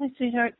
Hi, sweetheart.